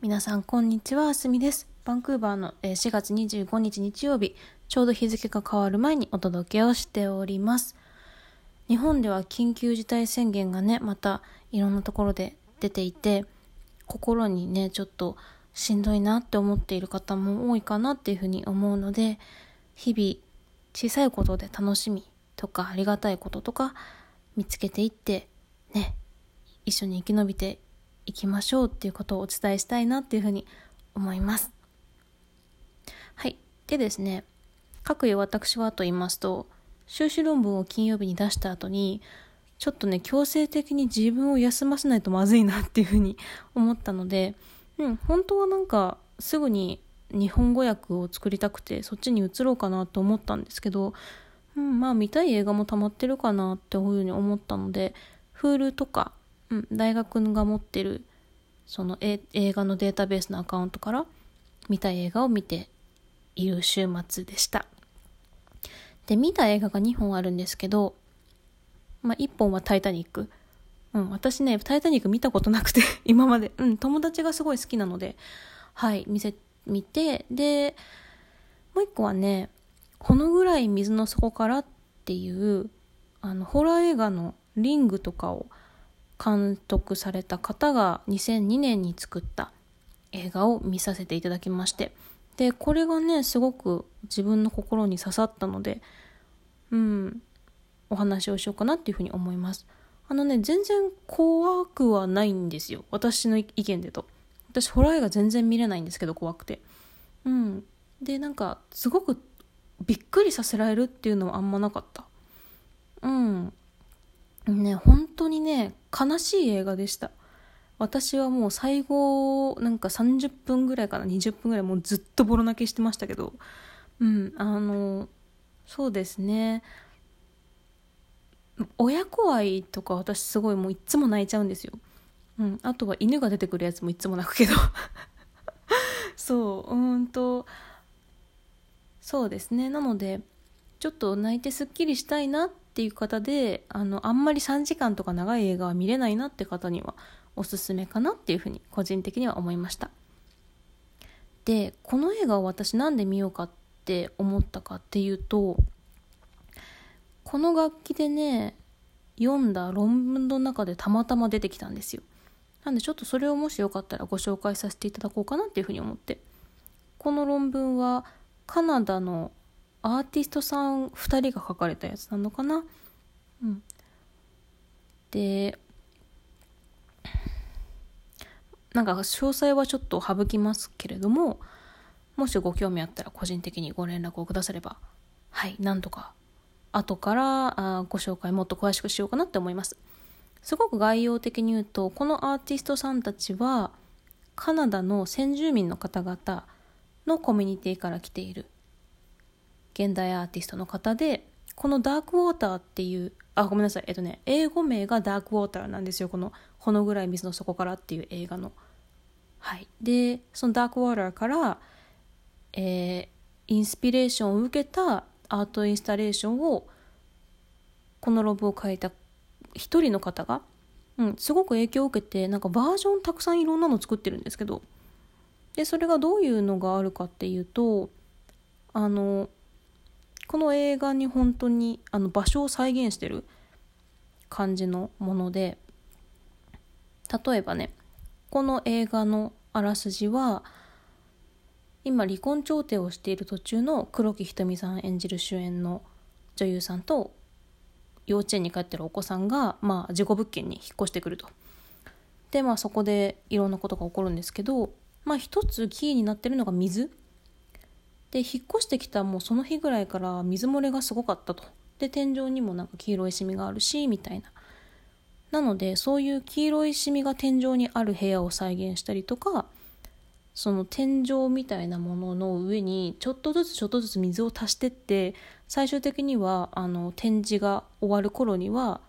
皆さんこんにちはあすみです。バンクーバーの4月25日日曜日ちょうど日付が変わる前にお届けをしております。日本では緊急事態宣言がねまたいろんなところで出ていて心にねちょっとしんどいなって思っている方も多いかなっていうふうに思うので日々小さいことで楽しみとかありがたいこととか見つけていってね一緒に生き延びていきましょうっていうことをお伝えしたいなっていうふうに思います。はい。でですね、各有私はと言いますと、修士論文を金曜日に出した後に、ちょっとね、強制的に自分を休ませないとまずいなっていうふうに思ったので、うん、本当はなんかすぐに日本語訳を作りたくてそっちに移ろうかなと思ったんですけど、うん、まあ見たい映画も溜まってるかなっていうふうに思ったので Hulu とかうん、大学が持ってるその映画のデータベースのアカウントから見た映画を見ている週末でした。で、見た映画が2本あるんですけど、まあ、1本はタイタニック。うん、私ね、タイタニック見たことなくて 今まで。うん、友達がすごい好きなので、はい、見せ、見て、で、もう1個はね、このぐらい水の底からっていう、あの、ホラー映画のリングとかを監督された方が2002年に作った映画を見させていただきましてでこれがねすごく自分の心に刺さったのでうんお話をしようかなっていうふうに思います。あのね全然怖くはないんですよ。私の意見でと。私ホラー映画全然見れないんですけど怖くて。うん。でなんかすごくびっくりさせられるっていうのはあんまなかった。うん。ね、本当にね、悲しい映画でした。私はもう最後、なんか30分ぐらいかな、20分ぐらいもうずっとボロ泣きしてましたけど、うん、あの、そうですね。親子愛とか私すごいもういつも泣いちゃうんですよ。うん、あとは犬が出てくるやつもいつも泣くけど そう、うんと、そうですね。なので、ちょっと泣いてすっきりしたいなっていう方であのあんまり3時間とか長い映画は見れないなって方にはおすすめかなっていうふうに個人的には思いました。でこの映画を私何で見ようかって思ったかっていうとこの楽器でね読んだ論文の中でたまたま出てきたんですよ。なんでちょっとそれをもしよかったらご紹介させていただこうかなっていうふうに思って。この論文はカナダのアーティストさん2人が書かれたやつなのかな？うん、でなんか詳細はちょっと省きますけれどももしご興味あったら個人的にご連絡をくださればはいなんとか後からあご紹介もっと詳しくしようかなって思います。すごく概要的に言うとこのアーティストさんたちはカナダの先住民の方々のコミュニティから来ている現代アーティストの方でこのダークウォーターっていうあごめんなさい。えっとね英語名がダークウォーターなんですよ。この「ほのぐらい水の底から」っていう映画の。はい。でそのダークウォーターからえー、インスピレーションを受けたアートインスタレーションをこのロブを書いた一人の方が、うん、すごく影響を受けてなんかバージョンたくさんいろんなの作ってるんですけど。でそれがどういうのがあるかっていうとあのこの映画に本当にあの場所を再現してる感じのもので例えばねこの映画のあらすじは今離婚調停をしている途中の黒木瞳さん演じる主演の女優さんと幼稚園に帰ってるお子さんが、まあ、事故物件に引っ越してくると。でまあそこでいろんなことが起こるんですけどまあ一つキーになってるのが水で引っ越してきたもうその日ぐらいから水漏れがすごかったとで天井にもなんか黄色いシミがあるしみたいななのでそういう黄色いシミが天井にある部屋を再現したりとかその天井みたいなものの上にちょっとずつちょっとずつ水を足してって最終的にはあの展示が終わる頃には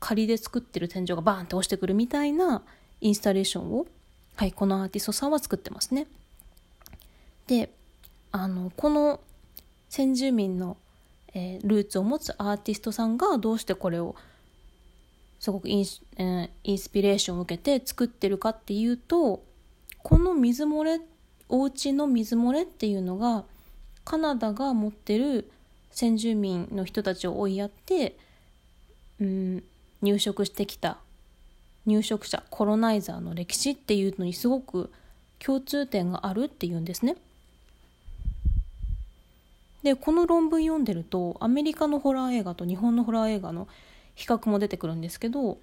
仮で作ってる天井がバーンって落ちてくるみたいなインスタレーションを、はい、このアーティストさんは作ってますね。であのこの先住民の、えー、ルーツを持つアーティストさんがどうしてこれをすごくイン,、えー、インスピレーションを受けて作ってるかっていうとこの水漏れお家の水漏れっていうのがカナダが持ってる先住民の人たちを追いやって、うん、入植してきた入植者コロナイザーの歴史っていうのにすごく共通点があるっていうんですね。でこの論文読んでるとアメリカのホラー映画と日本のホラー映画の比較も出てくるんですけど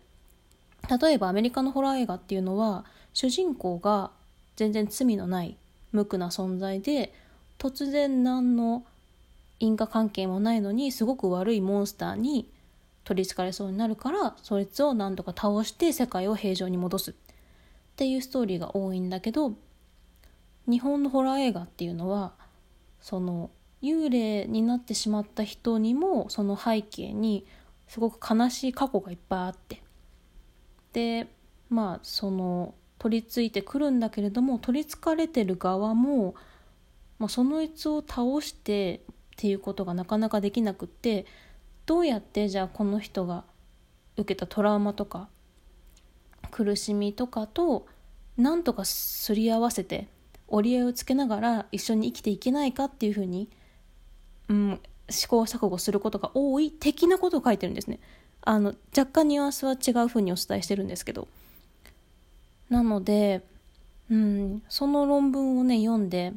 例えばアメリカのホラー映画っていうのは主人公が全然罪のない無垢な存在で突然何の因果関係もないのにすごく悪いモンスターに取りつかれそうになるからそいつを何とか倒して世界を平常に戻す。っていうストーリーが多いんだけど日本のホラー映画っていうのはその幽霊になってしまった人にもその背景にすごく悲しい過去がいっぱいあって。でまあその取り付いてくるんだけれども取りつかれてる側も、まあ、そのいつを倒してっていうことがなかなかできなくってどうやってじゃあこの人が受けたトラウマとか苦しみとかとなんとかすり合わせて折り合いをつけながら一緒に生きていけないかっていうふうに、うん、試行錯誤することが多い的なことを書いてるんですね。あの若干ニュアンスは違うふうにお伝えしてるんですけど。なので、うん、その論文をね読んで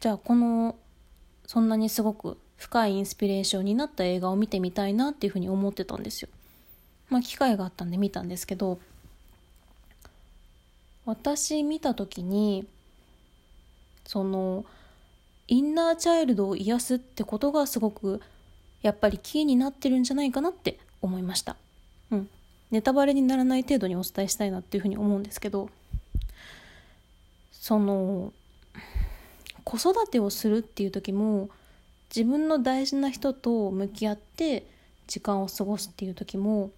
じゃあこのそんなにすごく深いインスピレーションになった映画を見てみたいなっていうふうに思ってたんですよ。まあ機会があったんで見たんですけど私見た時にそのインナーチャイルドを癒すってことがすごくやっぱりキーになってるんじゃないかなって思いました。うん。ネタバレにならない程度にお伝えしたいなっていうふうに思うんですけどその子育てをするっていう時も自分の大事な人と向き合って時間を過ごすっていう時も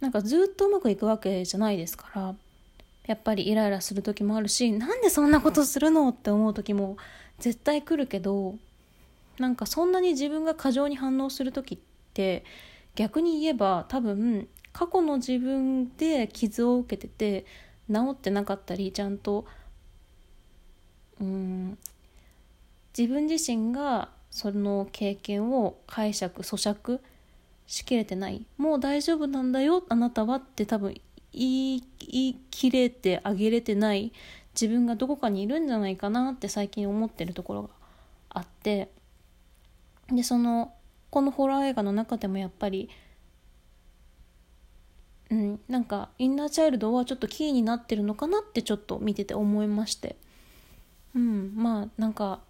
なんかずっとうまくいくわけじゃないですからやっぱりイライラする時もあるしなんでそんなことするのって思う時も絶対来るけどなんかそんなに自分が過剰に反応する時って逆に言えば多分過去の自分で傷を受けてて治ってなかったりちゃんとうん自分自身がその経験を解釈咀嚼しきれてない。もう大丈夫なんだよあなたはって多分言い切れてあげれてない自分がどこかにいるんじゃないかなって最近思ってるところがあってでそのこのホラー映画の中でもやっぱりうん、なんかインナーチャイルドはちょっとキーになってるのかなってちょっと見てて思いまして。うんまあなんか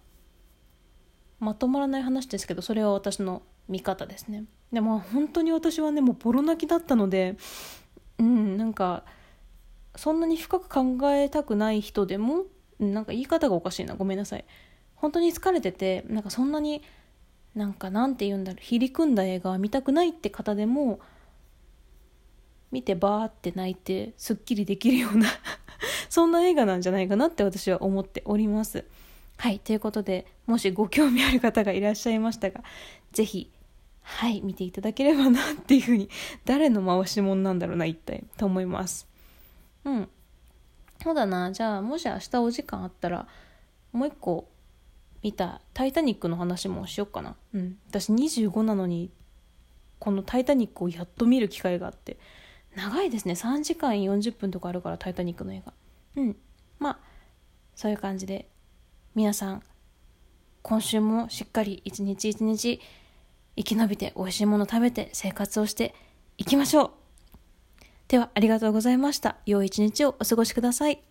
まとまらない話ですけどそれは私の見方ですね。でも本当に私はねもうボロ泣きだったのでうんなんかそんなに深く考えたくない人でもなんか言い方がおかしいな。ごめんなさい。本当に疲れててなんかそんなになんかなんて言うんだろう。入り組んだ映画は見たくないって方でも見てバーって泣いてすっきりできるような そんな映画なんじゃないかなって私は思っております。はい、ということで、もしご興味ある方がいらっしゃいましたが、ぜひ、はい、見ていただければなっていうふうに、誰の回し者なんだろうな、一体、と思います。うん。そうだな、じゃあ、もし明日お時間あったら、もう一個見たタイタニックの話もしよっかな。うん。私25なのに、このタイタニックをやっと見る機会があって、長いですね。3時間40分とかあるから、タイタニックの映画。うん。まあ、そういう感じで皆さん、今週もしっかり一日一日生き延びて美味しいもの食べて生活をしていきましょう。では、ありがとうございました。良い一日をお過ごしください。